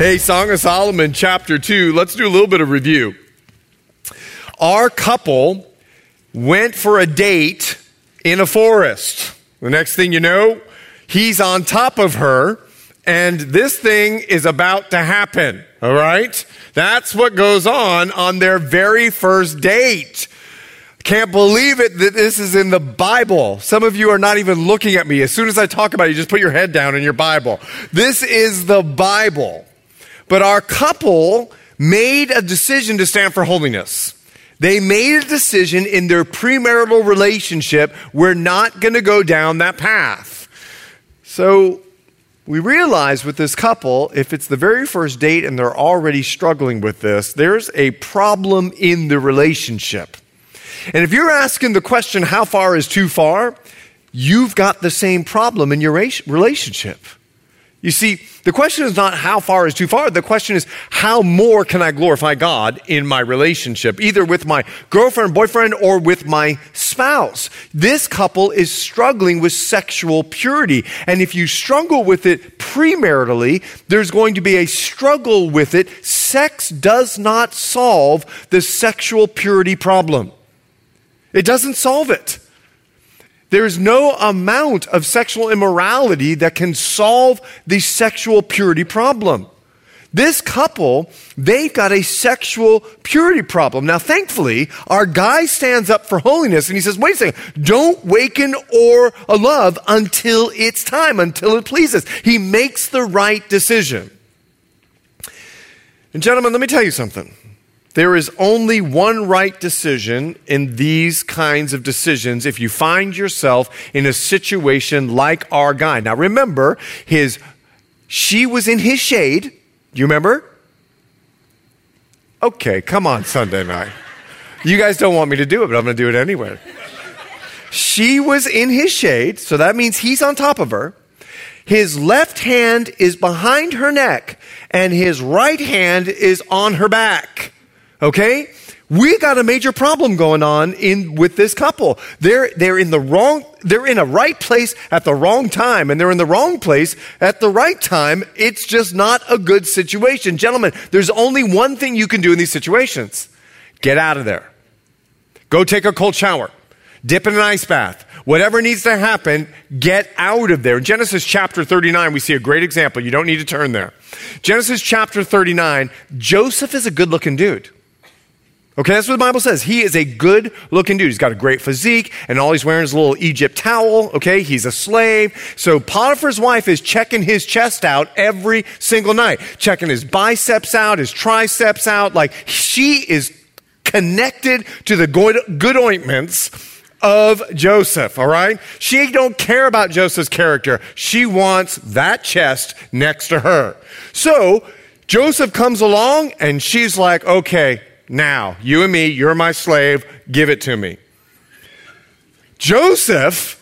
Hey, Song of Solomon, chapter 2. Let's do a little bit of review. Our couple went for a date in a forest. The next thing you know, he's on top of her, and this thing is about to happen. All right? That's what goes on on their very first date. Can't believe it that this is in the Bible. Some of you are not even looking at me. As soon as I talk about it, you just put your head down in your Bible. This is the Bible. But our couple made a decision to stand for holiness. They made a decision in their premarital relationship, we're not going to go down that path. So we realize with this couple, if it's the very first date and they're already struggling with this, there's a problem in the relationship. And if you're asking the question, how far is too far? You've got the same problem in your relationship. You see, the question is not how far is too far. The question is how more can I glorify God in my relationship, either with my girlfriend, boyfriend, or with my spouse. This couple is struggling with sexual purity. And if you struggle with it premaritally, there's going to be a struggle with it. Sex does not solve the sexual purity problem. It doesn't solve it. There's no amount of sexual immorality that can solve the sexual purity problem. This couple, they've got a sexual purity problem. Now, thankfully, our guy stands up for holiness and he says, wait a second, don't waken or a love until it's time, until it pleases. He makes the right decision. And, gentlemen, let me tell you something. There is only one right decision in these kinds of decisions if you find yourself in a situation like our guy. Now remember, his she was in his shade. Do you remember? Okay, come on Sunday night. You guys don't want me to do it, but I'm going to do it anyway. She was in his shade, so that means he's on top of her. His left hand is behind her neck, and his right hand is on her back. Okay? We got a major problem going on in with this couple. They're they're in the wrong they're in a right place at the wrong time and they're in the wrong place at the right time. It's just not a good situation. Gentlemen, there's only one thing you can do in these situations. Get out of there. Go take a cold shower. Dip in an ice bath. Whatever needs to happen, get out of there. Genesis chapter 39, we see a great example. You don't need to turn there. Genesis chapter 39, Joseph is a good looking dude. Okay, that's what the Bible says. He is a good looking dude. He's got a great physique, and all he's wearing is a little Egypt towel. Okay, he's a slave. So Potiphar's wife is checking his chest out every single night, checking his biceps out, his triceps out. Like she is connected to the good, ointments of Joseph, all right? She don't care about Joseph's character. She wants that chest next to her. So Joseph comes along and she's like, okay, now. You and me, you're my slave, give it to me. Joseph,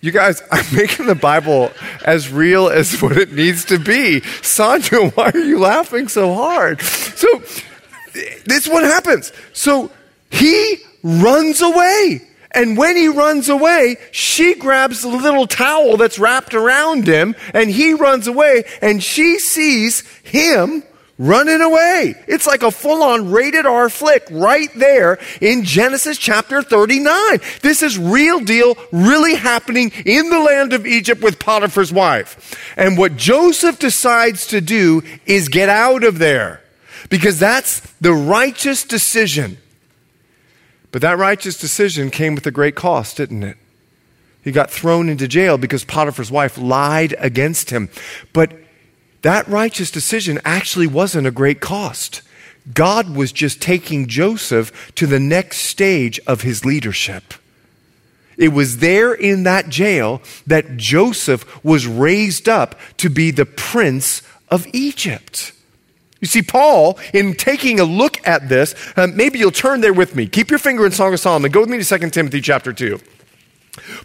you guys, I'm making the Bible as real as what it needs to be. Sandra, why are you laughing so hard? So, this is what happens. So, he runs away. And when he runs away, she grabs the little towel that's wrapped around him, and he runs away, and she sees him running away. It's like a full on rated R flick right there in Genesis chapter 39. This is real deal, really happening in the land of Egypt with Potiphar's wife. And what Joseph decides to do is get out of there because that's the righteous decision. But that righteous decision came with a great cost, didn't it? He got thrown into jail because Potiphar's wife lied against him. But that righteous decision actually wasn't a great cost. God was just taking Joseph to the next stage of his leadership. It was there in that jail that Joseph was raised up to be the prince of Egypt. You see, Paul, in taking a look at this, uh, maybe you'll turn there with me. Keep your finger in Song of Solomon. Go with me to 2 Timothy chapter 2.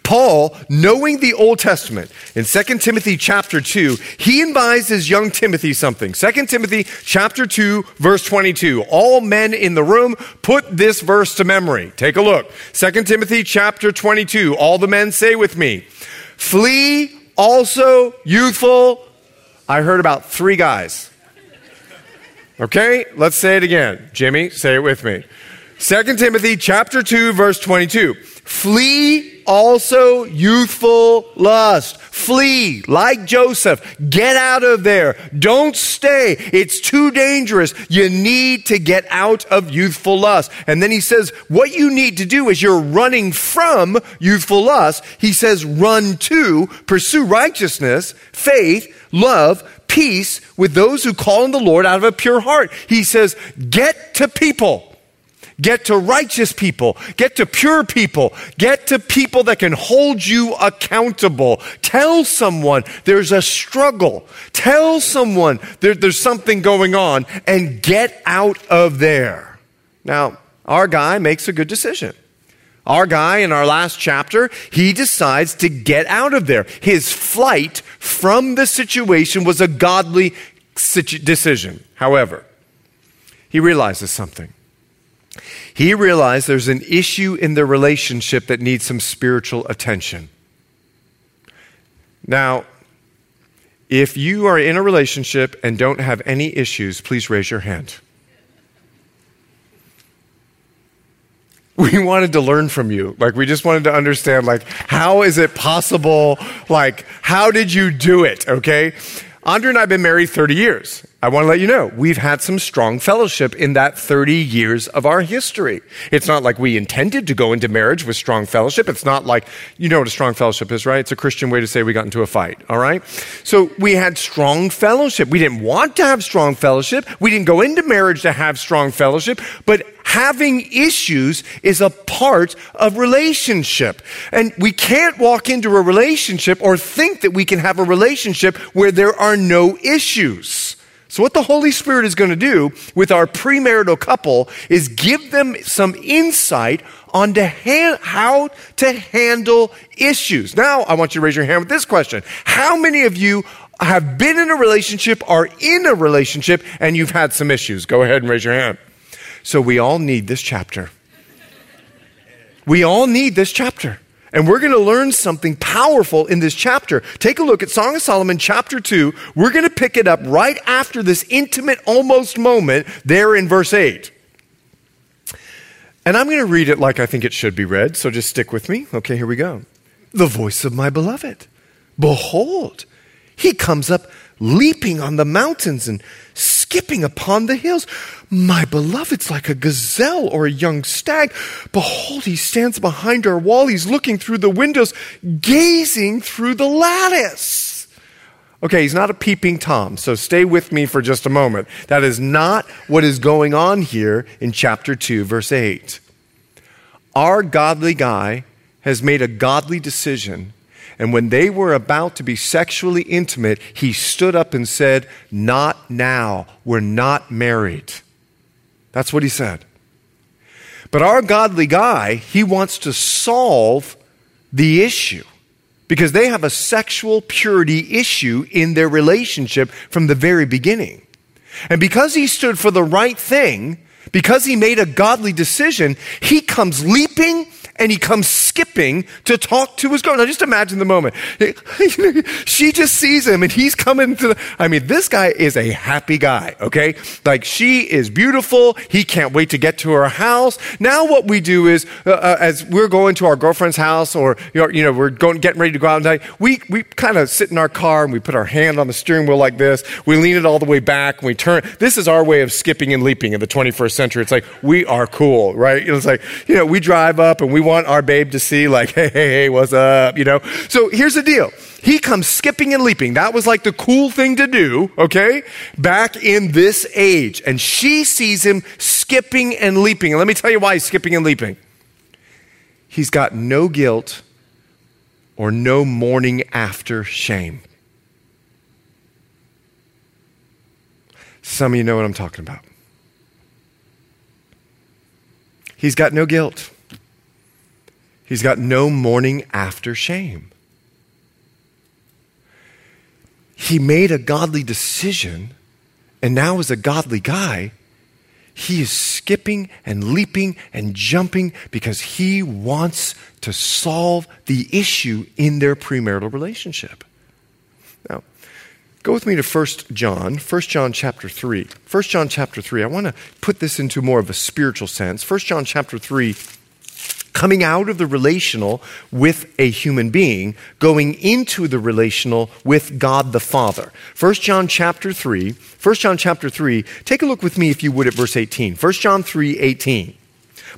Paul, knowing the Old Testament, in 2 Timothy chapter 2, he advises young Timothy something. 2 Timothy chapter 2, verse 22. All men in the room, put this verse to memory. Take a look. 2 Timothy chapter 22. All the men say with me, Flee also youthful. I heard about three guys. Okay, let's say it again. Jimmy, say it with me. 2 Timothy chapter 2 verse 22. Flee also youthful lust. Flee like Joseph. Get out of there. Don't stay. It's too dangerous. You need to get out of youthful lust. And then he says, what you need to do is you're running from youthful lust. He says, run to, pursue righteousness, faith, love, peace with those who call on the Lord out of a pure heart. He says, get to people. Get to righteous people. Get to pure people. Get to people that can hold you accountable. Tell someone there's a struggle. Tell someone there, there's something going on and get out of there. Now, our guy makes a good decision. Our guy in our last chapter, he decides to get out of there. His flight from the situation was a godly decision. However, he realizes something. He realized there's an issue in the relationship that needs some spiritual attention. Now, if you are in a relationship and don't have any issues, please raise your hand. we wanted to learn from you. Like, we just wanted to understand, like, how is it possible? Like, how did you do it? Okay. Andre and I have been married 30 years. I want to let you know, we've had some strong fellowship in that 30 years of our history. It's not like we intended to go into marriage with strong fellowship. It's not like, you know what a strong fellowship is, right? It's a Christian way to say we got into a fight, all right? So we had strong fellowship. We didn't want to have strong fellowship. We didn't go into marriage to have strong fellowship, but having issues is a part of relationship. And we can't walk into a relationship or think that we can have a relationship where there are no issues. So, what the Holy Spirit is going to do with our premarital couple is give them some insight on to ha- how to handle issues. Now, I want you to raise your hand with this question How many of you have been in a relationship, are in a relationship, and you've had some issues? Go ahead and raise your hand. So we all need this chapter. We all need this chapter. And we're going to learn something powerful in this chapter. Take a look at Song of Solomon, chapter 2. We're going to pick it up right after this intimate, almost moment there in verse 8. And I'm going to read it like I think it should be read, so just stick with me. Okay, here we go. The voice of my beloved. Behold, he comes up leaping on the mountains and skipping upon the hills. My beloved's like a gazelle or a young stag. Behold, he stands behind our wall. He's looking through the windows, gazing through the lattice. Okay, he's not a peeping Tom, so stay with me for just a moment. That is not what is going on here in chapter 2, verse 8. Our godly guy has made a godly decision and when they were about to be sexually intimate, he stood up and said, Not now. We're not married. That's what he said. But our godly guy, he wants to solve the issue because they have a sexual purity issue in their relationship from the very beginning. And because he stood for the right thing, because he made a godly decision, he comes leaping and he comes skipping to talk to his girl. Now just imagine the moment. she just sees him and he's coming to the, I mean, this guy is a happy guy, okay? Like she is beautiful. He can't wait to get to her house. Now what we do is, uh, uh, as we're going to our girlfriend's house or, you know, we're going, getting ready to go out tonight, we, we kind of sit in our car and we put our hand on the steering wheel like this. We lean it all the way back and we turn. This is our way of skipping and leaping in the 21st century. It's like, we are cool, right? It's like, you know, we drive up and we want our babe to see, like, hey, hey, hey, what's up, you know? So here's the deal. He comes skipping and leaping. That was like the cool thing to do, okay? Back in this age. And she sees him skipping and leaping. And let me tell you why he's skipping and leaping. He's got no guilt or no morning after shame. Some of you know what I'm talking about. He's got no guilt. He's got no mourning after shame. He made a godly decision, and now, as a godly guy, he is skipping and leaping and jumping because he wants to solve the issue in their premarital relationship. Now, go with me to 1 John, 1 John chapter 3. 1 John chapter 3. I want to put this into more of a spiritual sense. 1 John chapter 3 coming out of the relational with a human being, going into the relational with God the Father. 1 John chapter 3, 1 John chapter 3, take a look with me if you would at verse 18. 1 John 3, 18.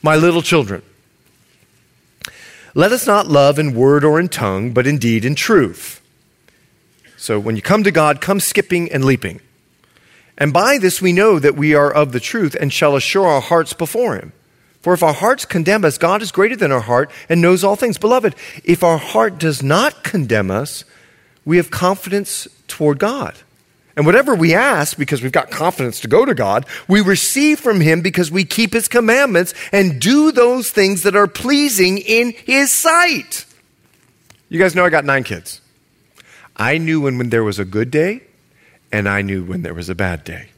My little children, let us not love in word or in tongue, but in deed and truth. So when you come to God, come skipping and leaping. And by this we know that we are of the truth and shall assure our hearts before Him. For if our hearts condemn us, God is greater than our heart and knows all things. Beloved, if our heart does not condemn us, we have confidence toward God. And whatever we ask, because we've got confidence to go to God, we receive from Him because we keep His commandments and do those things that are pleasing in His sight. You guys know I got nine kids. I knew when, when there was a good day, and I knew when there was a bad day.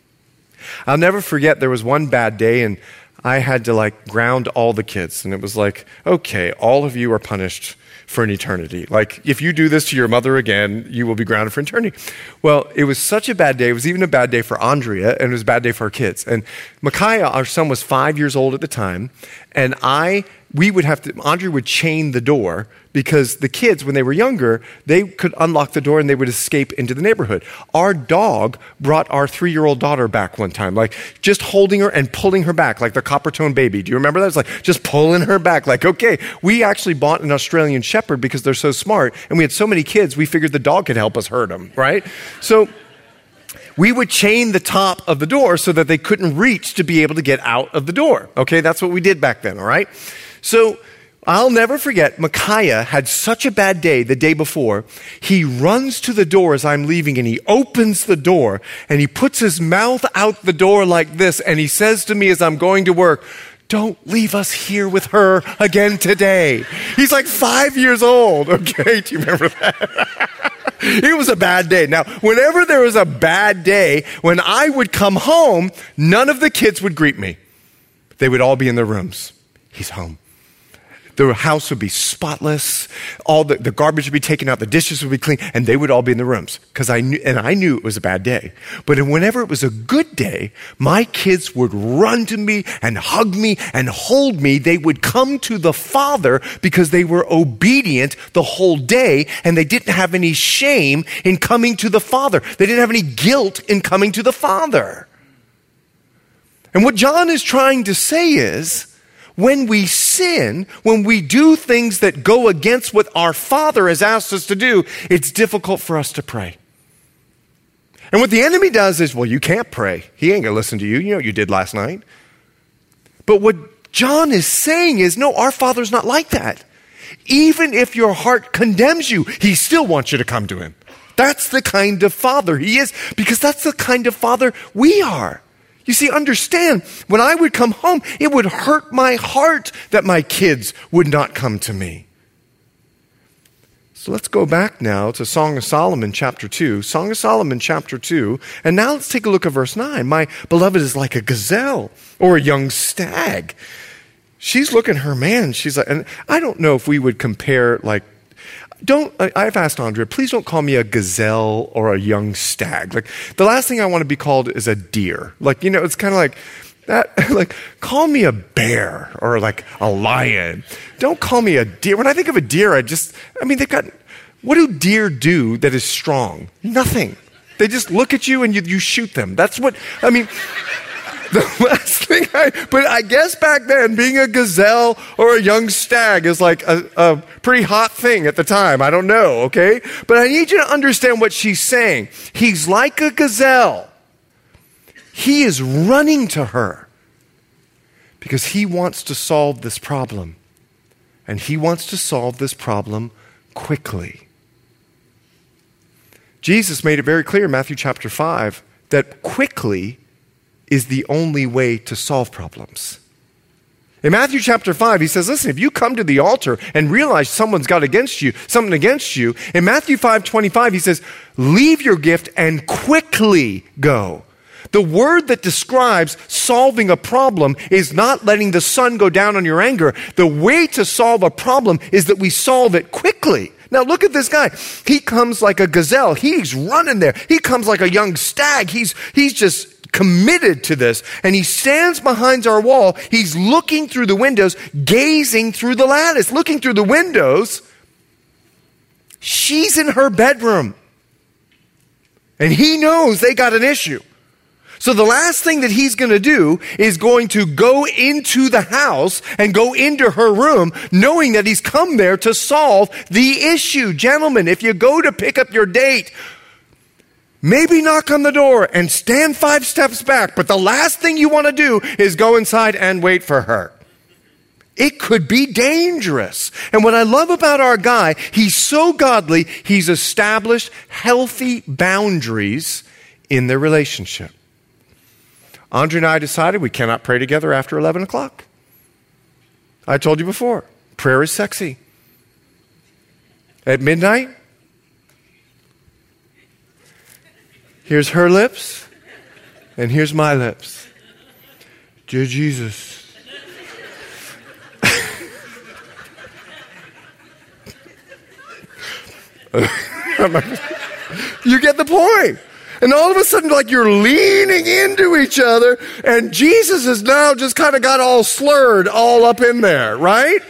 I'll never forget there was one bad day, and I had to like ground all the kids. And it was like, okay, all of you are punished for an eternity. Like, if you do this to your mother again, you will be grounded for eternity. Well, it was such a bad day. It was even a bad day for Andrea, and it was a bad day for our kids. And Micaiah, our son, was five years old at the time. And I we would have to, Andre would chain the door because the kids, when they were younger, they could unlock the door and they would escape into the neighborhood. Our dog brought our three year old daughter back one time, like just holding her and pulling her back, like the Coppertone baby. Do you remember that? It's like just pulling her back, like, okay. We actually bought an Australian Shepherd because they're so smart and we had so many kids, we figured the dog could help us herd them, right? So, we would chain the top of the door so that they couldn't reach to be able to get out of the door. Okay, that's what we did back then, all right? So I'll never forget, Micaiah had such a bad day the day before. He runs to the door as I'm leaving and he opens the door and he puts his mouth out the door like this and he says to me as I'm going to work, don't leave us here with her again today. He's like five years old. Okay, do you remember that? it was a bad day. Now, whenever there was a bad day, when I would come home, none of the kids would greet me. They would all be in their rooms. He's home. The house would be spotless. All the, the garbage would be taken out. The dishes would be clean and they would all be in the rooms. Cause I knew, and I knew it was a bad day. But whenever it was a good day, my kids would run to me and hug me and hold me. They would come to the father because they were obedient the whole day and they didn't have any shame in coming to the father. They didn't have any guilt in coming to the father. And what John is trying to say is, when we sin, when we do things that go against what our Father has asked us to do, it's difficult for us to pray. And what the enemy does is, well, you can't pray. He ain't going to listen to you. You know what you did last night. But what John is saying is, no, our Father's not like that. Even if your heart condemns you, he still wants you to come to him. That's the kind of Father he is, because that's the kind of Father we are. You see, understand, when I would come home, it would hurt my heart that my kids would not come to me. So let's go back now to Song of Solomon, chapter 2. Song of Solomon, chapter 2. And now let's take a look at verse 9. My beloved is like a gazelle or a young stag. She's looking her man. She's like, and I don't know if we would compare like don't i've asked andrea please don't call me a gazelle or a young stag. Like the last thing i want to be called is a deer. Like you know it's kind of like that like call me a bear or like a lion. Don't call me a deer. When i think of a deer i just i mean they've got what do deer do that is strong? Nothing. They just look at you and you, you shoot them. That's what i mean the last thing I, but I guess back then, being a gazelle or a young stag is like a, a pretty hot thing at the time. I don't know, okay? But I need you to understand what she's saying. He's like a gazelle. He is running to her because he wants to solve this problem. And he wants to solve this problem quickly. Jesus made it very clear in Matthew chapter 5 that quickly is the only way to solve problems. In Matthew chapter 5, he says, listen, if you come to the altar and realize someone's got against you, something against you, in Matthew 5 25, he says, leave your gift and quickly go. The word that describes solving a problem is not letting the sun go down on your anger. The way to solve a problem is that we solve it quickly. Now look at this guy. He comes like a gazelle. He's running there. He comes like a young stag. He's, he's just committed to this. And he stands behind our wall. He's looking through the windows, gazing through the lattice, looking through the windows. She's in her bedroom. And he knows they got an issue. So the last thing that he's going to do is going to go into the house and go into her room knowing that he's come there to solve the issue. Gentlemen, if you go to pick up your date, Maybe knock on the door and stand five steps back, but the last thing you want to do is go inside and wait for her. It could be dangerous. And what I love about our guy, he's so godly, he's established healthy boundaries in their relationship. Andre and I decided we cannot pray together after 11 o'clock. I told you before, prayer is sexy. At midnight, Here's her lips, and here's my lips. Dear Jesus. you get the point. And all of a sudden, like you're leaning into each other, and Jesus has now just kind of got all slurred all up in there, right?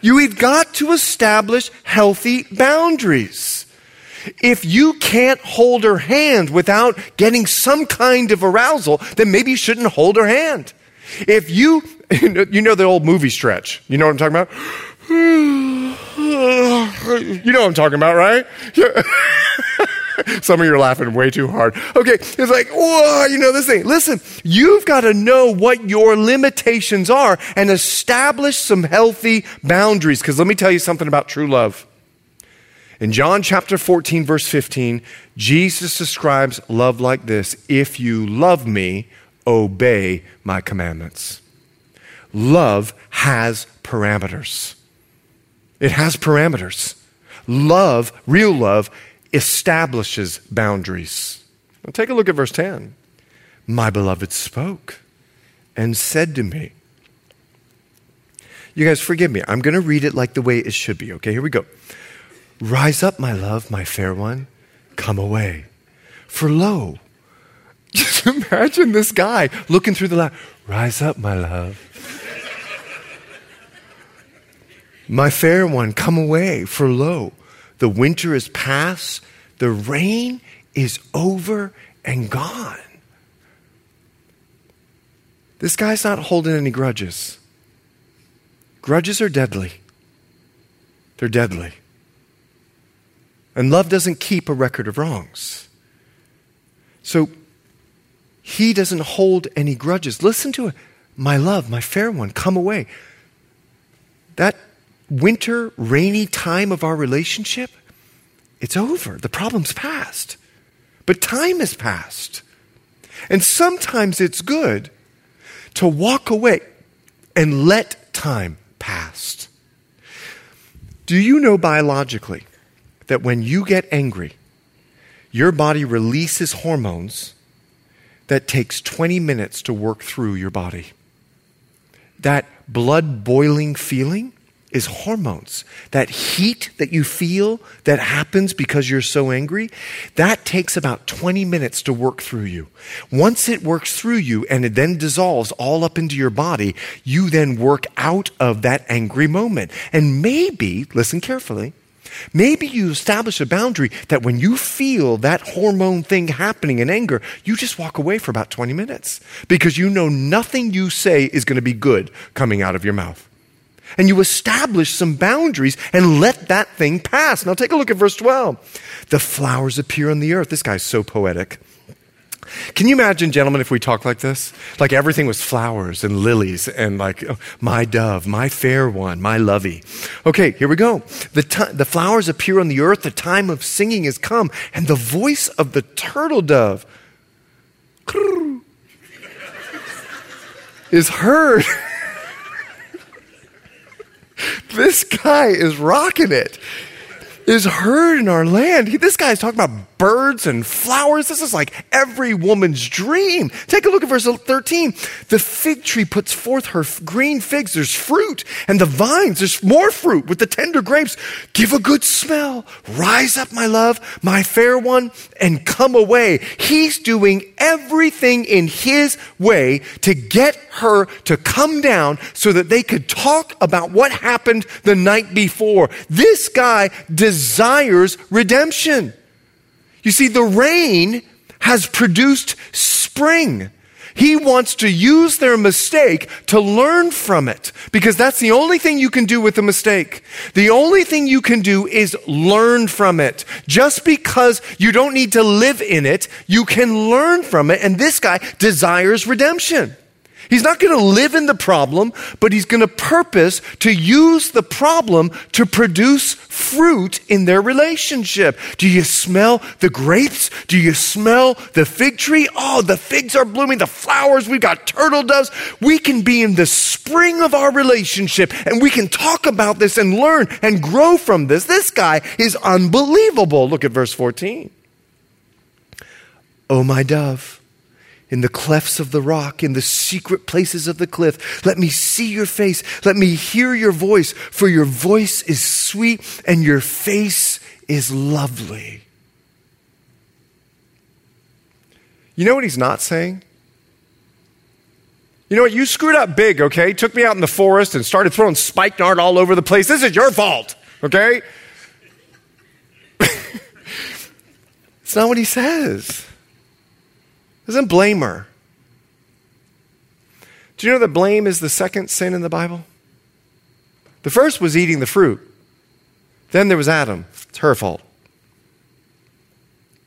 You've got to establish healthy boundaries. If you can't hold her hand without getting some kind of arousal, then maybe you shouldn't hold her hand. If you, you know the old movie stretch. You know what I'm talking about? You know what I'm talking about, right? Some of you are laughing way too hard. Okay, it's like, whoa, you know this thing. Listen, you've got to know what your limitations are and establish some healthy boundaries. Because let me tell you something about true love. In John chapter 14, verse 15, Jesus describes love like this If you love me, obey my commandments. Love has parameters. It has parameters. Love, real love, establishes boundaries. Now take a look at verse 10. My beloved spoke and said to me, You guys, forgive me. I'm going to read it like the way it should be, okay? Here we go. Rise up, my love, my fair one, come away. For lo, just imagine this guy looking through the light. Rise up, my love. my fair one, come away. For lo, the winter is past, the rain is over and gone. This guy's not holding any grudges. Grudges are deadly. They're deadly. And love doesn't keep a record of wrongs. So he doesn't hold any grudges. Listen to it. My love, my fair one, come away. That winter, rainy time of our relationship, it's over. The problem's past. But time has passed. And sometimes it's good to walk away and let time pass. Do you know biologically that when you get angry, your body releases hormones that takes 20 minutes to work through your body. That blood boiling feeling is hormones. That heat that you feel that happens because you're so angry, that takes about 20 minutes to work through you. Once it works through you and it then dissolves all up into your body, you then work out of that angry moment. And maybe, listen carefully, Maybe you establish a boundary that when you feel that hormone thing happening in anger, you just walk away for about 20 minutes because you know nothing you say is going to be good coming out of your mouth. And you establish some boundaries and let that thing pass. Now take a look at verse 12. The flowers appear on the earth. This guy's so poetic. Can you imagine, gentlemen, if we talk like this? Like everything was flowers and lilies and like oh, my dove, my fair one, my lovey. Okay, here we go. The, t- the flowers appear on the earth, the time of singing has come, and the voice of the turtle dove. is heard. this guy is rocking it. Is heard in our land. This guy's talking about birds and flowers. This is like every woman's dream. Take a look at verse 13. The fig tree puts forth her green figs. There's fruit. And the vines, there's more fruit with the tender grapes. Give a good smell. Rise up, my love, my fair one, and come away. He's doing everything in his way to get her to come down so that they could talk about what happened the night before. This guy desires redemption. You see, the rain has produced spring. He wants to use their mistake to learn from it because that's the only thing you can do with a mistake. The only thing you can do is learn from it. Just because you don't need to live in it, you can learn from it. And this guy desires redemption. He's not going to live in the problem, but he's going to purpose to use the problem to produce fruit in their relationship. Do you smell the grapes? Do you smell the fig tree? Oh, the figs are blooming, the flowers, we've got turtle doves. We can be in the spring of our relationship and we can talk about this and learn and grow from this. This guy is unbelievable. Look at verse 14. Oh, my dove in the clefts of the rock, in the secret places of the cliff. Let me see your face. Let me hear your voice, for your voice is sweet and your face is lovely. You know what he's not saying? You know what? You screwed up big, okay? Took me out in the forest and started throwing spikenard all over the place. This is your fault, okay? it's not what he says doesn't blame her. Do you know that blame is the second sin in the Bible? The first was eating the fruit. Then there was Adam. It's her fault.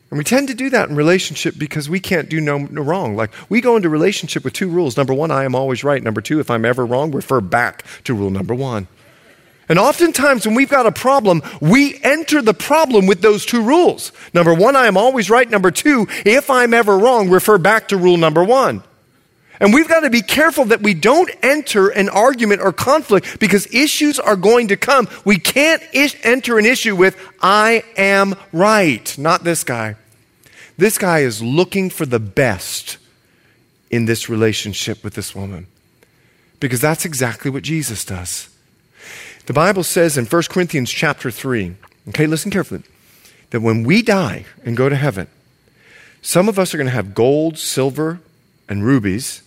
And we tend to do that in relationship because we can't do no, no, wrong. Like we go into relationship with two rules. Number one, I am always right. Number two, if I'm ever wrong, refer back to rule number one. And oftentimes, when we've got a problem, we enter the problem with those two rules. Number one, I am always right. Number two, if I'm ever wrong, refer back to rule number one. And we've got to be careful that we don't enter an argument or conflict because issues are going to come. We can't ish- enter an issue with, I am right. Not this guy. This guy is looking for the best in this relationship with this woman because that's exactly what Jesus does. The Bible says in 1 Corinthians chapter 3, okay, listen carefully, that when we die and go to heaven, some of us are going to have gold, silver, and rubies.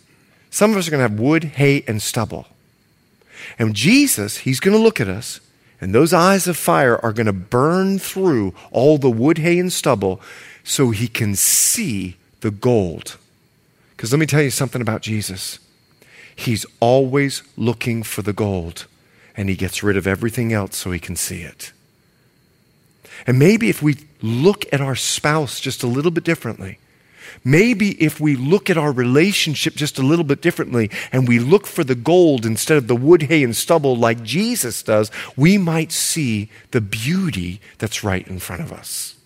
Some of us are going to have wood, hay, and stubble. And Jesus, he's going to look at us, and those eyes of fire are going to burn through all the wood, hay, and stubble so he can see the gold. Because let me tell you something about Jesus. He's always looking for the gold and he gets rid of everything else so he can see it. And maybe if we look at our spouse just a little bit differently, maybe if we look at our relationship just a little bit differently and we look for the gold instead of the wood, hay, and stubble like Jesus does, we might see the beauty that's right in front of us.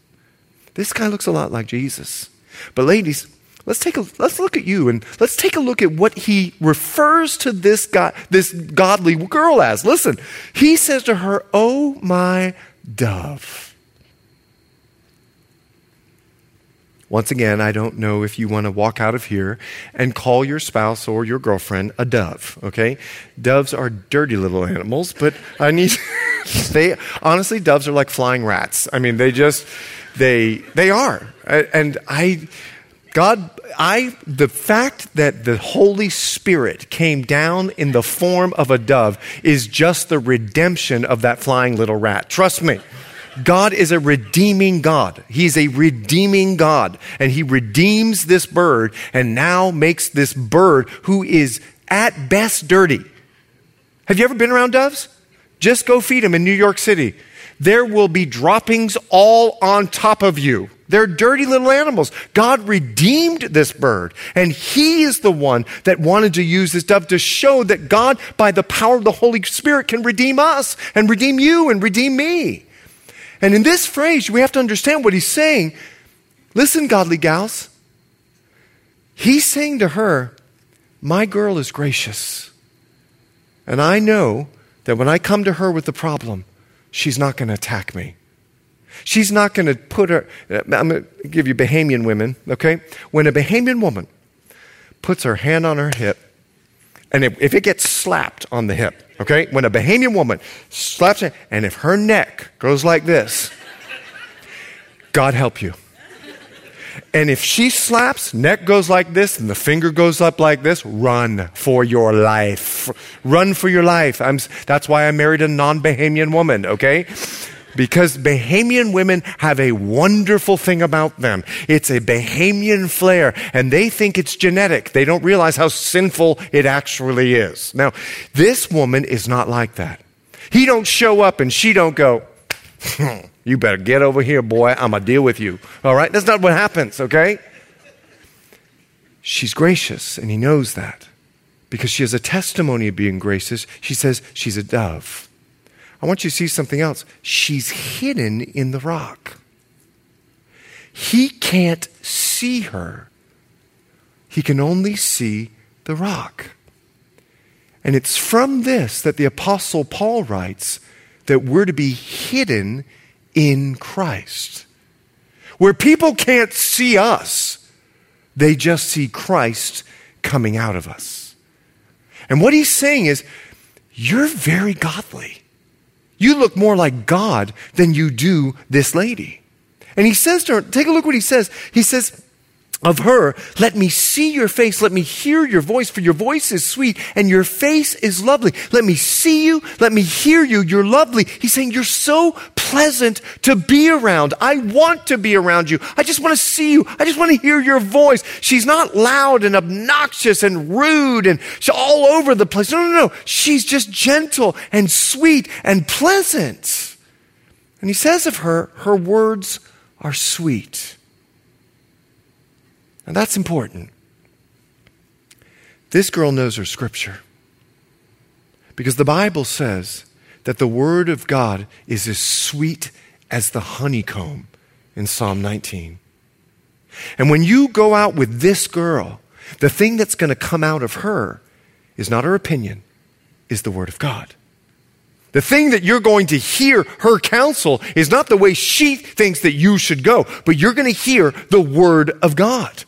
This guy looks a lot like Jesus. But, ladies, Let's take a let's look at you and let's take a look at what he refers to this guy, this godly girl as. Listen, he says to her, "Oh my dove." Once again, I don't know if you want to walk out of here and call your spouse or your girlfriend a dove, okay? Doves are dirty little animals, but I need they honestly doves are like flying rats. I mean, they just they they are. And I God, I, the fact that the Holy Spirit came down in the form of a dove is just the redemption of that flying little rat. Trust me. God is a redeeming God. He's a redeeming God. And He redeems this bird and now makes this bird who is at best dirty. Have you ever been around doves? Just go feed them in New York City. There will be droppings all on top of you. They're dirty little animals. God redeemed this bird, and He is the one that wanted to use this dove to show that God, by the power of the Holy Spirit, can redeem us and redeem you and redeem me. And in this phrase, we have to understand what He's saying. Listen, godly gals. He's saying to her, My girl is gracious. And I know that when I come to her with the problem, she's not going to attack me. She's not going to put her, I'm going to give you Bahamian women, okay? When a Bahamian woman puts her hand on her hip, and if, if it gets slapped on the hip, okay? When a Bahamian woman slaps it, and if her neck goes like this, God help you. And if she slaps, neck goes like this, and the finger goes up like this, run for your life. Run for your life. I'm, that's why I married a non Bahamian woman, okay? Because Bahamian women have a wonderful thing about them. It's a Bahamian flair, and they think it's genetic. They don't realize how sinful it actually is. Now, this woman is not like that. He don't show up and she don't go, you better get over here, boy. I'm going to deal with you. All right? That's not what happens, okay? She's gracious, and he knows that. Because she has a testimony of being gracious, she says she's a dove. I want you to see something else. She's hidden in the rock. He can't see her, he can only see the rock. And it's from this that the Apostle Paul writes that we're to be hidden in Christ. Where people can't see us, they just see Christ coming out of us. And what he's saying is, you're very godly. You look more like God than you do this lady. And he says to her, take a look what he says. He says, of her, let me see your face, let me hear your voice, for your voice is sweet and your face is lovely. Let me see you, let me hear you, you're lovely. He's saying, You're so pleasant to be around. I want to be around you. I just want to see you. I just want to hear your voice. She's not loud and obnoxious and rude and all over the place. No, no, no. She's just gentle and sweet and pleasant. And he says of her, her words are sweet. And that's important. This girl knows her scripture. Because the Bible says that the Word of God is as sweet as the honeycomb in Psalm 19. And when you go out with this girl, the thing that's going to come out of her is not her opinion, is the Word of God. The thing that you're going to hear her counsel is not the way she thinks that you should go, but you're going to hear the Word of God.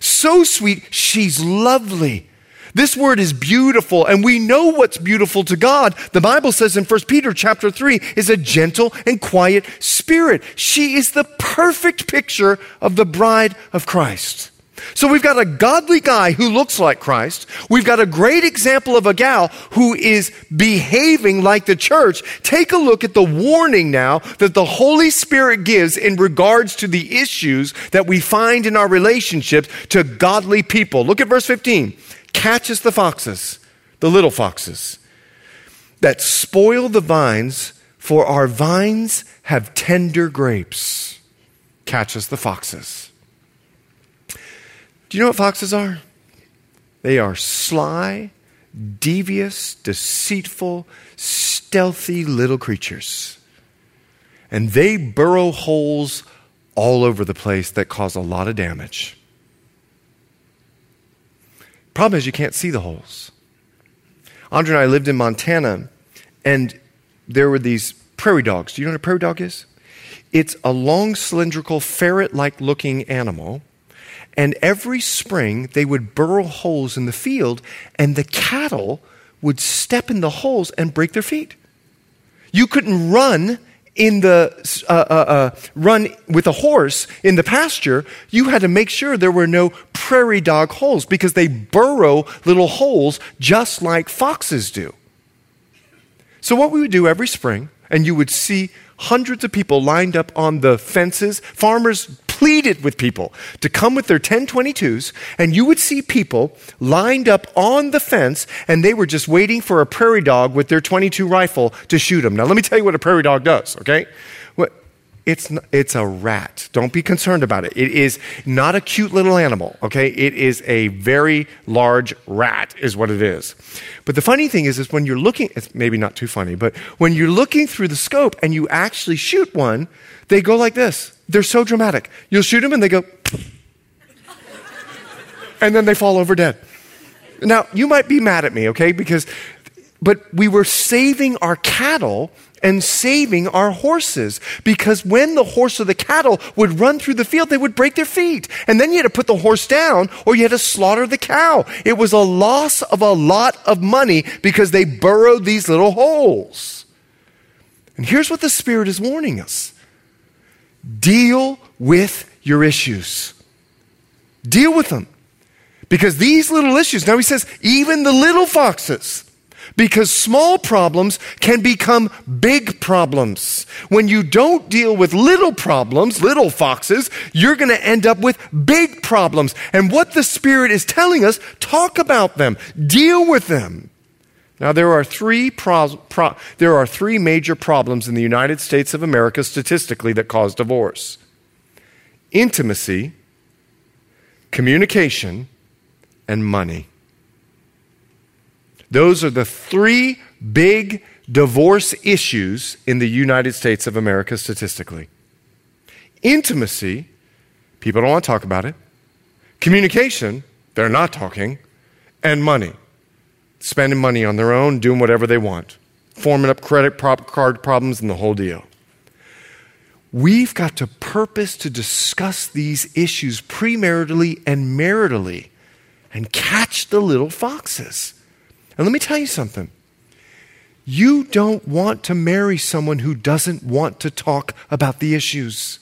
So sweet, she's lovely. This word is beautiful, and we know what's beautiful to God. The Bible says in 1 Peter chapter 3 is a gentle and quiet spirit. She is the perfect picture of the bride of Christ. So we've got a godly guy who looks like Christ. We've got a great example of a gal who is behaving like the church. Take a look at the warning now that the Holy Spirit gives in regards to the issues that we find in our relationships to godly people. Look at verse 15. Catches the foxes, the little foxes, that spoil the vines, for our vines have tender grapes. Catches the foxes. Do you know what foxes are? They are sly, devious, deceitful, stealthy little creatures. And they burrow holes all over the place that cause a lot of damage. Problem is, you can't see the holes. Andre and I lived in Montana, and there were these prairie dogs. Do you know what a prairie dog is? It's a long, cylindrical, ferret like looking animal and every spring, they would burrow holes in the field, and the cattle would step in the holes and break their feet. You couldn't run in the uh, uh, uh, run with a horse in the pasture. You had to make sure there were no prairie dog holes because they burrow little holes just like foxes do. So what we would do every spring, and you would see hundreds of people lined up on the fences, farmers pleaded with people to come with their 1022s, and you would see people lined up on the fence, and they were just waiting for a prairie dog with their 22 rifle to shoot them. Now, let me tell you what a prairie dog does, okay? It's, it's a rat. Don't be concerned about it. It is not a cute little animal, okay? It is a very large rat, is what it is. But the funny thing is, is when you're looking, it's maybe not too funny, but when you're looking through the scope and you actually shoot one, they go like this. They're so dramatic. You'll shoot them and they go, and then they fall over dead. Now, you might be mad at me, okay? Because, but we were saving our cattle and saving our horses because when the horse or the cattle would run through the field, they would break their feet. And then you had to put the horse down or you had to slaughter the cow. It was a loss of a lot of money because they burrowed these little holes. And here's what the Spirit is warning us deal with your issues, deal with them. Because these little issues, now he says, even the little foxes, because small problems can become big problems. When you don't deal with little problems, little foxes, you're going to end up with big problems. And what the Spirit is telling us, talk about them, deal with them. Now, there are three, pro- pro- there are three major problems in the United States of America statistically that cause divorce intimacy, communication, and money. Those are the three big divorce issues in the United States of America statistically. Intimacy, people don't want to talk about it. Communication, they're not talking. And money, spending money on their own, doing whatever they want, forming up credit card problems and the whole deal. We've got to purpose to discuss these issues premaritally and maritally and catch the little foxes. And let me tell you something. You don't want to marry someone who doesn't want to talk about the issues.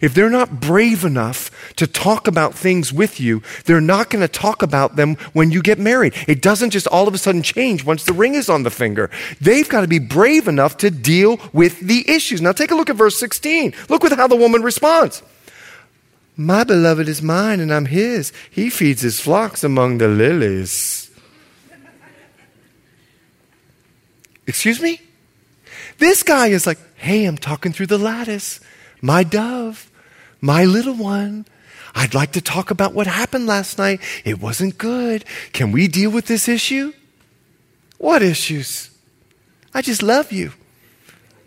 If they're not brave enough to talk about things with you, they're not going to talk about them when you get married. It doesn't just all of a sudden change once the ring is on the finger. They've got to be brave enough to deal with the issues. Now take a look at verse 16. Look with how the woman responds. My beloved is mine and I'm his. He feeds his flocks among the lilies. Excuse me? This guy is like, hey, I'm talking through the lattice my dove, my little one. I'd like to talk about what happened last night. It wasn't good. Can we deal with this issue? What issues? I just love you.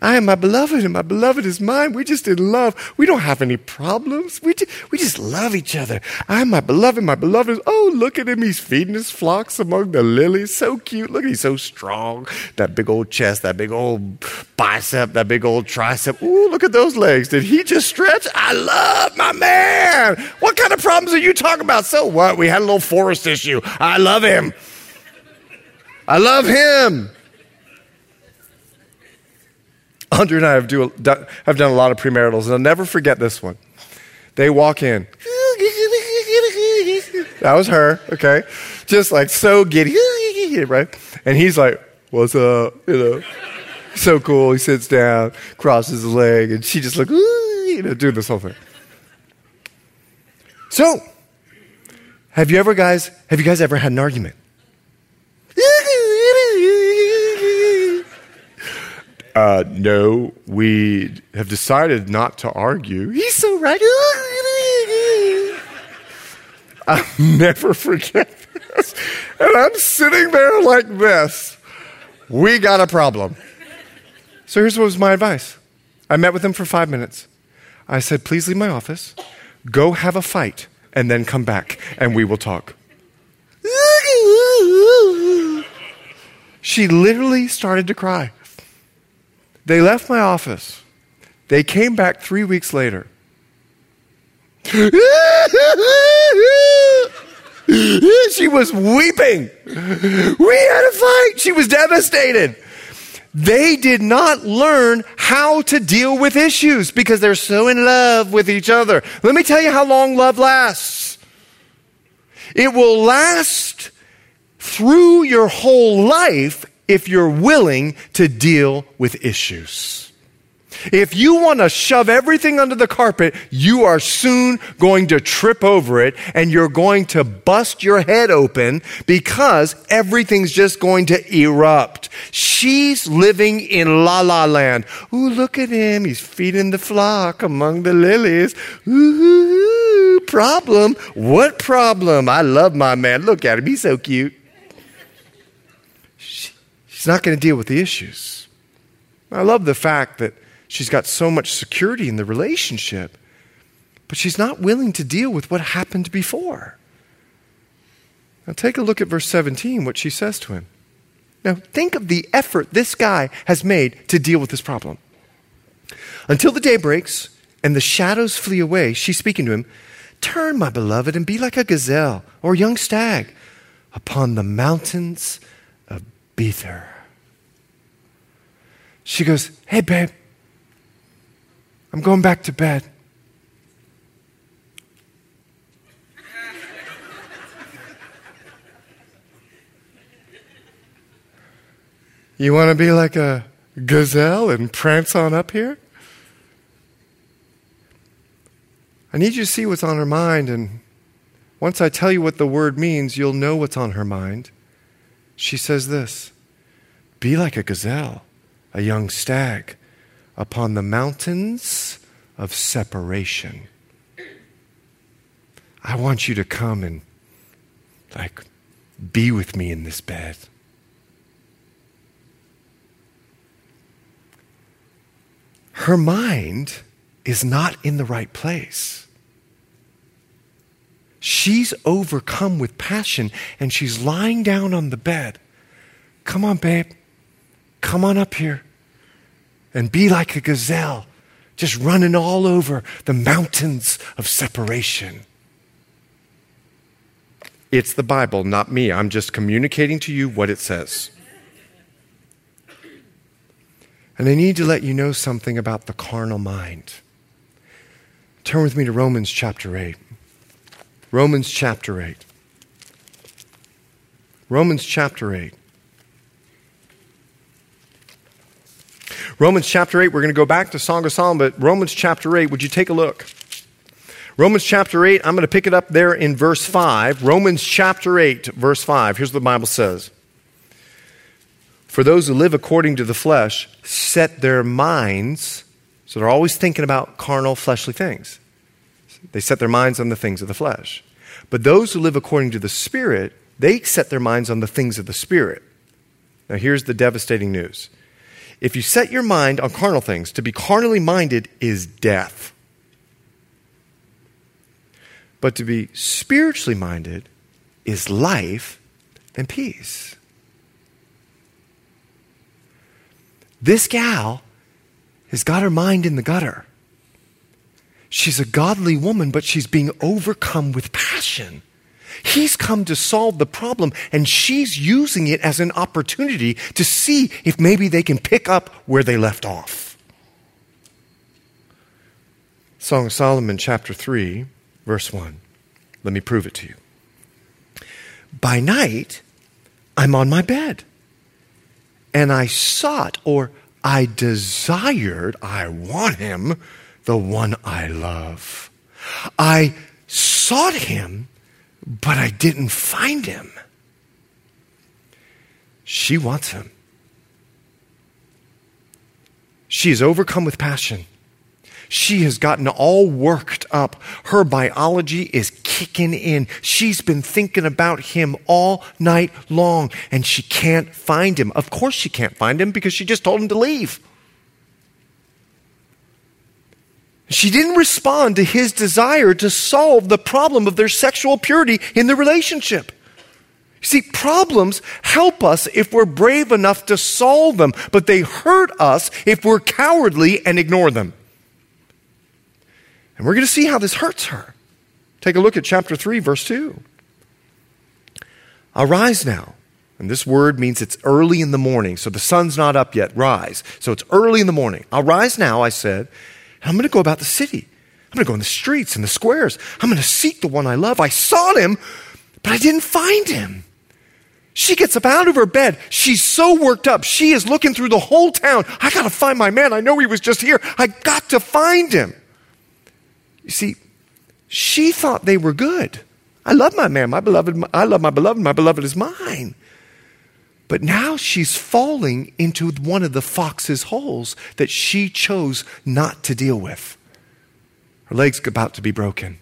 I am my beloved, and my beloved is mine. We just in love. We don't have any problems. We just, we just love each other. I am my beloved. My beloved is, oh, look at him. He's feeding his flocks among the lilies. So cute. Look, he's so strong. That big old chest, that big old bicep, that big old tricep. Ooh, look at those legs. Did he just stretch? I love my man. What kind of problems are you talking about? So what? We had a little forest issue. I love him. I love him. Andrea and I have, do, have done a lot of premaritals, and I'll never forget this one. They walk in. That was her, okay? Just like so giddy, right? And he's like, What's up? You know, so cool. He sits down, crosses his leg, and she just like, you know, doing this whole thing. So, have you ever guys, have you guys ever had an argument? Uh, no, we have decided not to argue. He's so right. I'll never forget this. And I'm sitting there like this. We got a problem. So here's what was my advice I met with him for five minutes. I said, please leave my office, go have a fight, and then come back, and we will talk. She literally started to cry. They left my office. They came back three weeks later. she was weeping. We had a fight. She was devastated. They did not learn how to deal with issues because they're so in love with each other. Let me tell you how long love lasts. It will last through your whole life if you're willing to deal with issues. If you want to shove everything under the carpet, you are soon going to trip over it and you're going to bust your head open because everything's just going to erupt. She's living in la la land. Ooh, look at him. He's feeding the flock among the lilies. Ooh, problem. What problem? I love my man. Look at him. He's so cute. She's not going to deal with the issues. I love the fact that she's got so much security in the relationship, but she's not willing to deal with what happened before. Now take a look at verse 17, what she says to him. Now think of the effort this guy has made to deal with this problem. Until the day breaks and the shadows flee away, she's speaking to him. Turn, my beloved, and be like a gazelle or a young stag upon the mountains of Bether. She goes, Hey, babe, I'm going back to bed. You want to be like a gazelle and prance on up here? I need you to see what's on her mind, and once I tell you what the word means, you'll know what's on her mind. She says this Be like a gazelle, a young stag, upon the mountains of separation. I want you to come and, like, be with me in this bed. her mind is not in the right place. She's overcome with passion and she's lying down on the bed. Come on, babe. Come on up here and be like a gazelle, just running all over the mountains of separation. It's the Bible, not me. I'm just communicating to you what it says. And I need to let you know something about the carnal mind. Turn with me to Romans chapter 8. Romans chapter 8. Romans chapter 8. Romans chapter 8, we're going to go back to Song of Solomon, but Romans chapter 8, would you take a look? Romans chapter 8, I'm going to pick it up there in verse 5. Romans chapter 8, verse 5. Here's what the Bible says. For those who live according to the flesh set their minds, so they're always thinking about carnal, fleshly things. They set their minds on the things of the flesh. But those who live according to the Spirit, they set their minds on the things of the Spirit. Now, here's the devastating news. If you set your mind on carnal things, to be carnally minded is death. But to be spiritually minded is life and peace. This gal has got her mind in the gutter. She's a godly woman, but she's being overcome with passion. He's come to solve the problem, and she's using it as an opportunity to see if maybe they can pick up where they left off. Song of Solomon, chapter 3, verse 1. Let me prove it to you. By night, I'm on my bed and I sought or I desired, I want him, the one I love. I sought him, but I didn't find him. She wants him. She is overcome with passion. She has gotten all worked up. Her biology is kicking in. She's been thinking about him all night long and she can't find him. Of course, she can't find him because she just told him to leave. She didn't respond to his desire to solve the problem of their sexual purity in the relationship. See, problems help us if we're brave enough to solve them, but they hurt us if we're cowardly and ignore them. And we're going to see how this hurts her. Take a look at chapter 3, verse 2. Arise now. And this word means it's early in the morning. So the sun's not up yet. Rise. So it's early in the morning. Arise now, I said, I'm going to go about the city. I'm going to go in the streets and the squares. I'm going to seek the one I love. I sought him, but I didn't find him. She gets up out of her bed. She's so worked up. She is looking through the whole town. I got to find my man. I know he was just here. I got to find him. You see, she thought they were good. I love my man, my beloved, I love my beloved, my beloved is mine. But now she's falling into one of the fox's holes that she chose not to deal with. Her leg's about to be broken.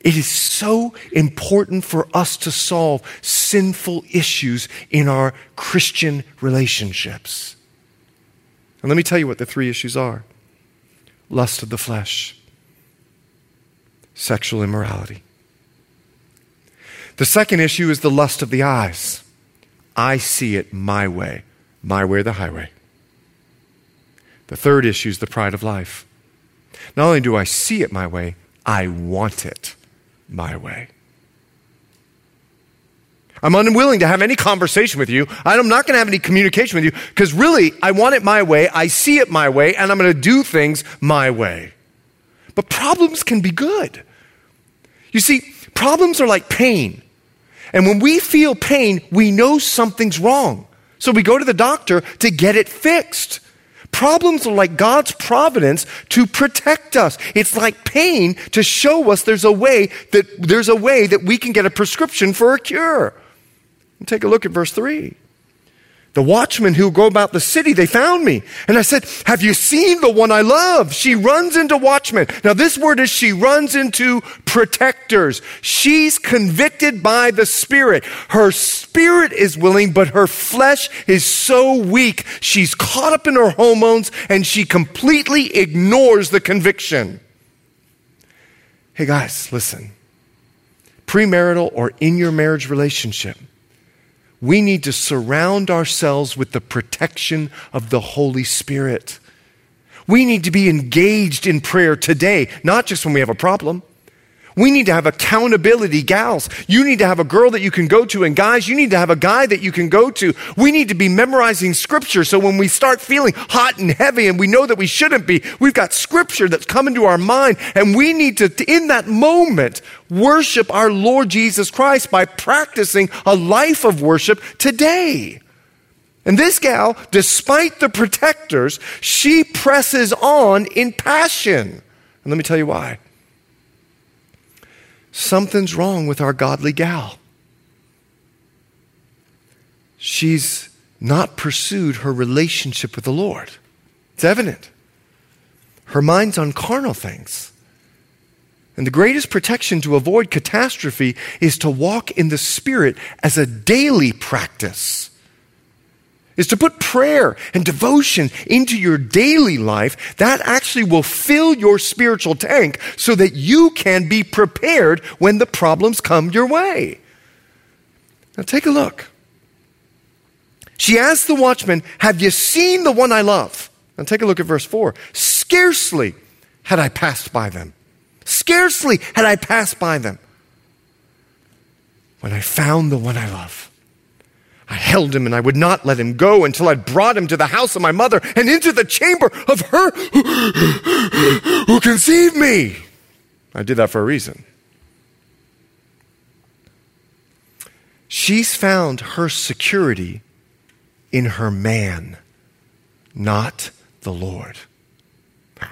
It is so important for us to solve sinful issues in our Christian relationships. And let me tell you what the three issues are lust of the flesh, sexual immorality. The second issue is the lust of the eyes. I see it my way, my way or the highway. The third issue is the pride of life. Not only do I see it my way, I want it my way. I'm unwilling to have any conversation with you. I'm not going to have any communication with you because really, I want it my way. I see it my way, and I'm going to do things my way. But problems can be good. You see, problems are like pain. And when we feel pain, we know something's wrong. So we go to the doctor to get it fixed. Problems are like God's providence to protect us. It's like pain to show us there's a way that there's a way that we can get a prescription for a cure. And take a look at verse 3. The watchmen who go about the city, they found me. And I said, Have you seen the one I love? She runs into watchmen. Now, this word is she runs into protectors. She's convicted by the Spirit. Her spirit is willing, but her flesh is so weak. She's caught up in her hormones and she completely ignores the conviction. Hey, guys, listen. Premarital or in your marriage relationship, we need to surround ourselves with the protection of the Holy Spirit. We need to be engaged in prayer today, not just when we have a problem. We need to have accountability, gals. You need to have a girl that you can go to, and guys, you need to have a guy that you can go to. We need to be memorizing scripture so when we start feeling hot and heavy and we know that we shouldn't be, we've got scripture that's come into our mind, and we need to, in that moment, worship our Lord Jesus Christ by practicing a life of worship today. And this gal, despite the protectors, she presses on in passion. And let me tell you why something's wrong with our godly gal. She's not pursued her relationship with the Lord. It's evident. Her mind's on carnal things. And the greatest protection to avoid catastrophe is to walk in the Spirit as a daily practice is to put prayer and devotion into your daily life, that actually will fill your spiritual tank so that you can be prepared when the problems come your way. Now take a look. She asked the watchman, Have you seen the one I love? Now take a look at verse 4. Scarcely had I passed by them. Scarcely had I passed by them when I found the one I love. I held him and I would not let him go until I'd brought him to the house of my mother and into the chamber of her who conceived me. I did that for a reason. She's found her security in her man, not the Lord.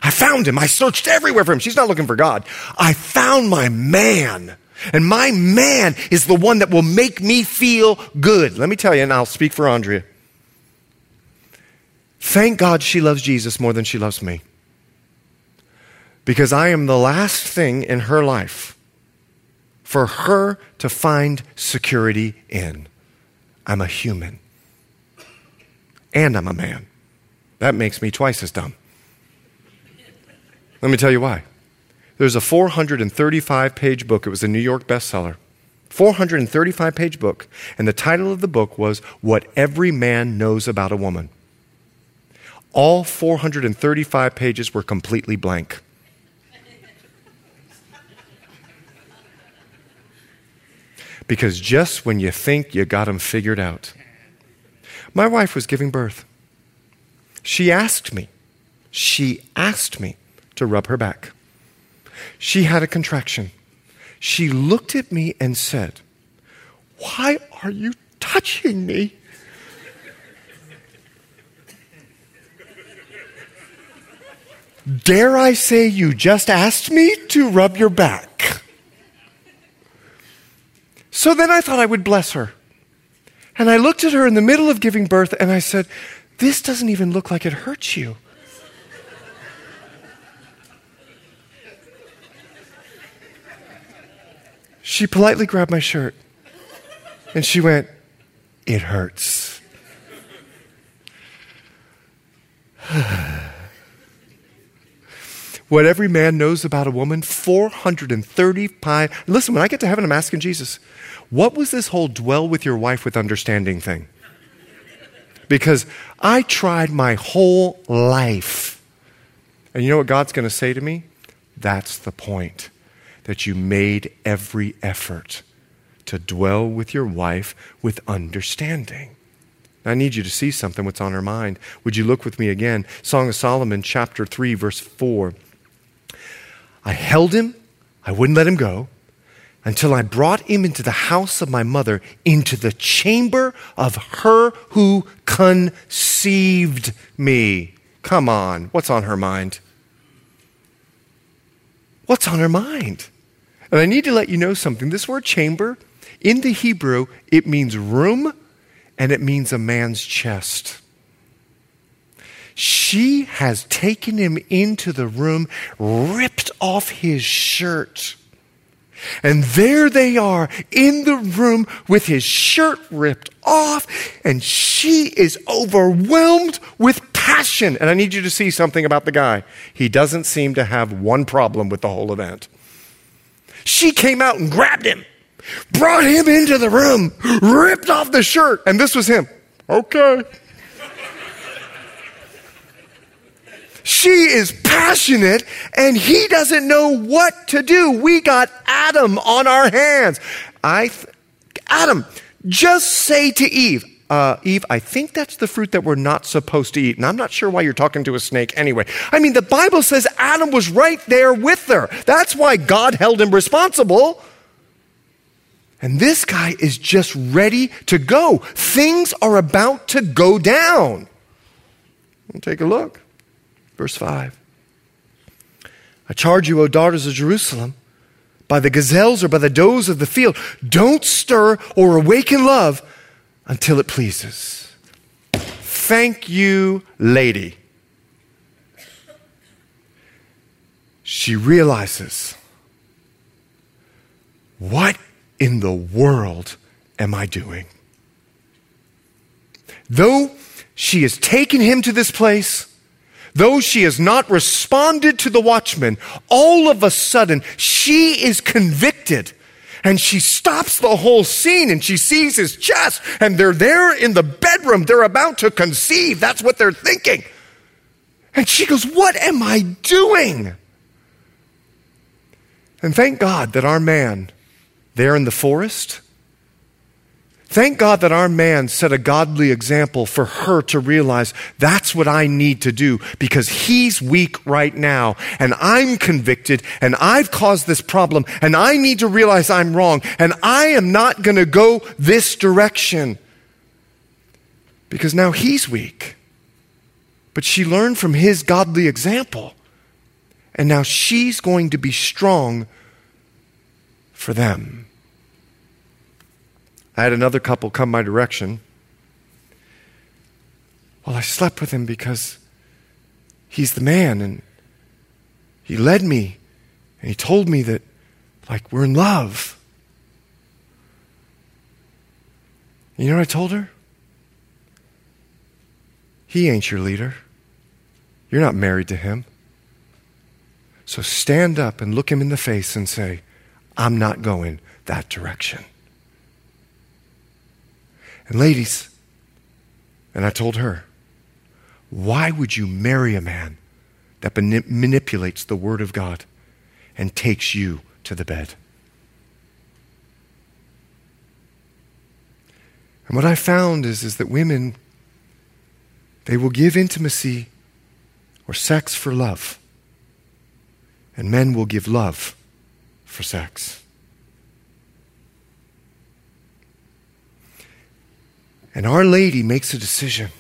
I found him. I searched everywhere for him. She's not looking for God. I found my man. And my man is the one that will make me feel good. Let me tell you, and I'll speak for Andrea. Thank God she loves Jesus more than she loves me. Because I am the last thing in her life for her to find security in. I'm a human. And I'm a man. That makes me twice as dumb. Let me tell you why. There's a 435 page book. It was a New York bestseller. 435 page book. And the title of the book was What Every Man Knows About a Woman. All 435 pages were completely blank. Because just when you think you got them figured out, my wife was giving birth. She asked me, she asked me to rub her back. She had a contraction. She looked at me and said, Why are you touching me? Dare I say you just asked me to rub your back? So then I thought I would bless her. And I looked at her in the middle of giving birth and I said, This doesn't even look like it hurts you. She politely grabbed my shirt and she went, It hurts. what every man knows about a woman? 435. Listen, when I get to heaven, I'm asking Jesus, what was this whole dwell with your wife with understanding thing? Because I tried my whole life. And you know what God's going to say to me? That's the point. That you made every effort to dwell with your wife with understanding. I need you to see something what's on her mind. Would you look with me again? Song of Solomon, chapter 3, verse 4. I held him, I wouldn't let him go, until I brought him into the house of my mother, into the chamber of her who conceived me. Come on, what's on her mind? What's on her mind? And I need to let you know something. This word chamber, in the Hebrew, it means room and it means a man's chest. She has taken him into the room, ripped off his shirt. And there they are in the room with his shirt ripped off, and she is overwhelmed with passion. And I need you to see something about the guy. He doesn't seem to have one problem with the whole event. She came out and grabbed him brought him into the room, ripped off the shirt, and this was him. Okay. she is passionate and he doesn't know what to do. We got Adam on our hands. I, th- Adam, just say to Eve, uh, Eve, I think that's the fruit that we're not supposed to eat. And I'm not sure why you're talking to a snake anyway. I mean, the Bible says Adam was right there with her. That's why God held him responsible. And this guy is just ready to go. Things are about to go down. take a look. Verse 5. I charge you, O daughters of Jerusalem, by the gazelles or by the does of the field, don't stir or awaken love until it pleases. Thank you, lady. She realizes what in the world am I doing? Though she has taken him to this place, though she has not responded to the watchman, all of a sudden she is convicted. And she stops the whole scene and she sees his chest, and they're there in the bedroom. They're about to conceive. That's what they're thinking. And she goes, What am I doing? And thank God that our man there in the forest. Thank God that our man set a godly example for her to realize that's what I need to do because he's weak right now and I'm convicted and I've caused this problem and I need to realize I'm wrong and I am not going to go this direction because now he's weak. But she learned from his godly example and now she's going to be strong for them. I had another couple come my direction. Well, I slept with him because he's the man and he led me and he told me that, like, we're in love. You know what I told her? He ain't your leader. You're not married to him. So stand up and look him in the face and say, I'm not going that direction. And ladies, and I told her, why would you marry a man that manipulates the Word of God and takes you to the bed? And what I found is, is that women, they will give intimacy or sex for love, and men will give love for sex. And Our Lady makes a decision.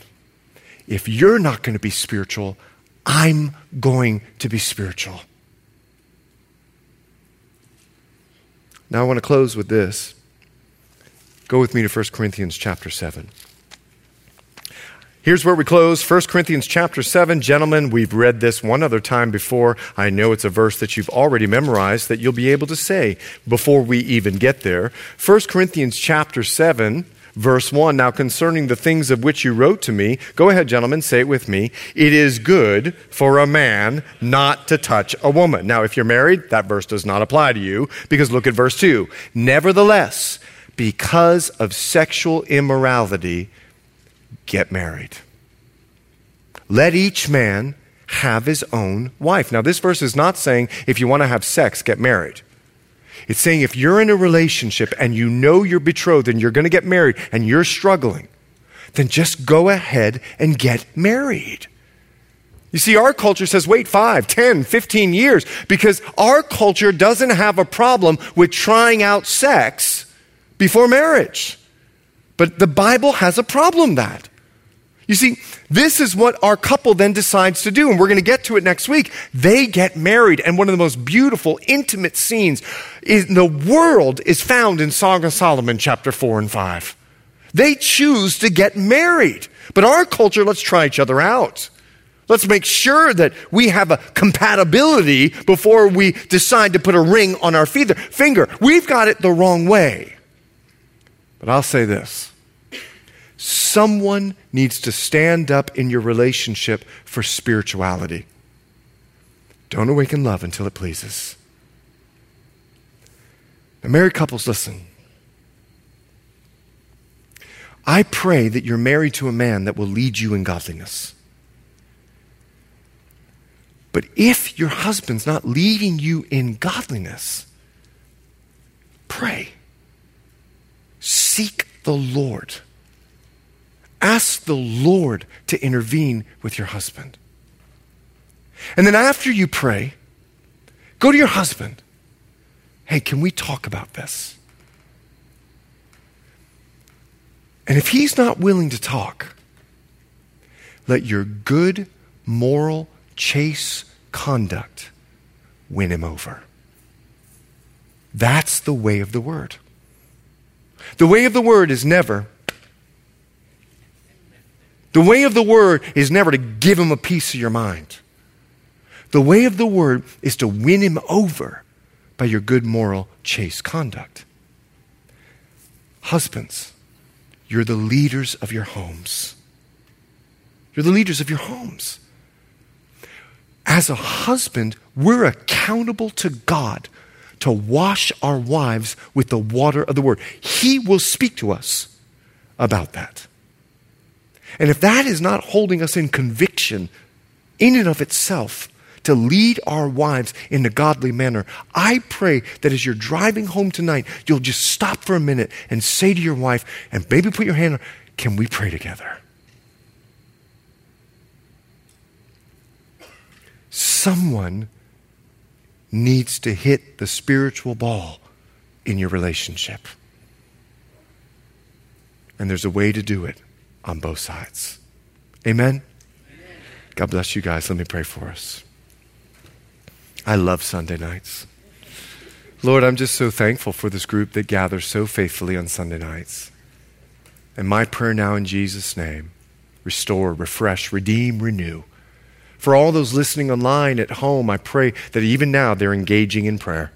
If you're not going to be spiritual, I'm going to be spiritual. Now I want to close with this. Go with me to 1 Corinthians chapter 7. Here's where we close 1 Corinthians chapter 7. Gentlemen, we've read this one other time before. I know it's a verse that you've already memorized that you'll be able to say before we even get there. 1 Corinthians chapter 7 verse 1. Now, concerning the things of which you wrote to me, go ahead, gentlemen, say it with me. It is good for a man not to touch a woman. Now, if you're married, that verse does not apply to you because look at verse 2. Nevertheless, because of sexual immorality, get married. Let each man have his own wife. Now, this verse is not saying if you want to have sex, get married. It's saying if you're in a relationship and you know you're betrothed and you're going to get married and you're struggling, then just go ahead and get married. You see, our culture says wait 5, 10, 15 years because our culture doesn't have a problem with trying out sex before marriage. But the Bible has a problem that. You see, this is what our couple then decides to do, and we're going to get to it next week. They get married, and one of the most beautiful, intimate scenes in the world is found in Song of Solomon, chapter 4 and 5. They choose to get married. But our culture, let's try each other out. Let's make sure that we have a compatibility before we decide to put a ring on our finger. We've got it the wrong way. But I'll say this someone needs to stand up in your relationship for spirituality. Don't awaken love until it pleases. Now, married couples, listen. I pray that you're married to a man that will lead you in godliness. But if your husband's not leading you in godliness, pray. Seek the Lord. Ask the Lord to intervene with your husband. And then after you pray, go to your husband. Hey, can we talk about this? And if he's not willing to talk, let your good, moral, chaste conduct win him over. That's the way of the word. The way of the word is never the way of the word is never to give him a piece of your mind. The way of the word is to win him over by your good moral chaste conduct. Husbands, you're the leaders of your homes. You're the leaders of your homes. As a husband, we're accountable to God to wash our wives with the water of the word. He will speak to us about that. And if that is not holding us in conviction in and of itself to lead our wives in a godly manner, I pray that as you're driving home tonight, you'll just stop for a minute and say to your wife, and maybe put your hand on, can we pray together? Someone needs to hit the spiritual ball in your relationship. And there's a way to do it on both sides. Amen? God bless you guys. Let me pray for us. I love Sunday nights. Lord, I'm just so thankful for this group that gathers so faithfully on Sunday nights. And my prayer now in Jesus' name restore, refresh, redeem, renew. For all those listening online at home, I pray that even now they're engaging in prayer.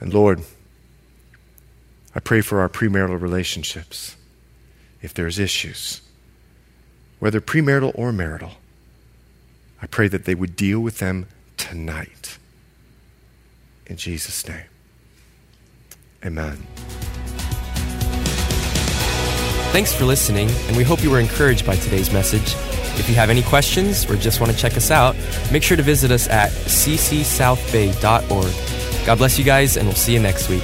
And Lord, I pray for our premarital relationships if there's issues, whether premarital or marital. I pray that they would deal with them tonight. In Jesus' name. Amen. Thanks for listening, and we hope you were encouraged by today's message. If you have any questions or just want to check us out, make sure to visit us at ccsouthbay.org. God bless you guys, and we'll see you next week.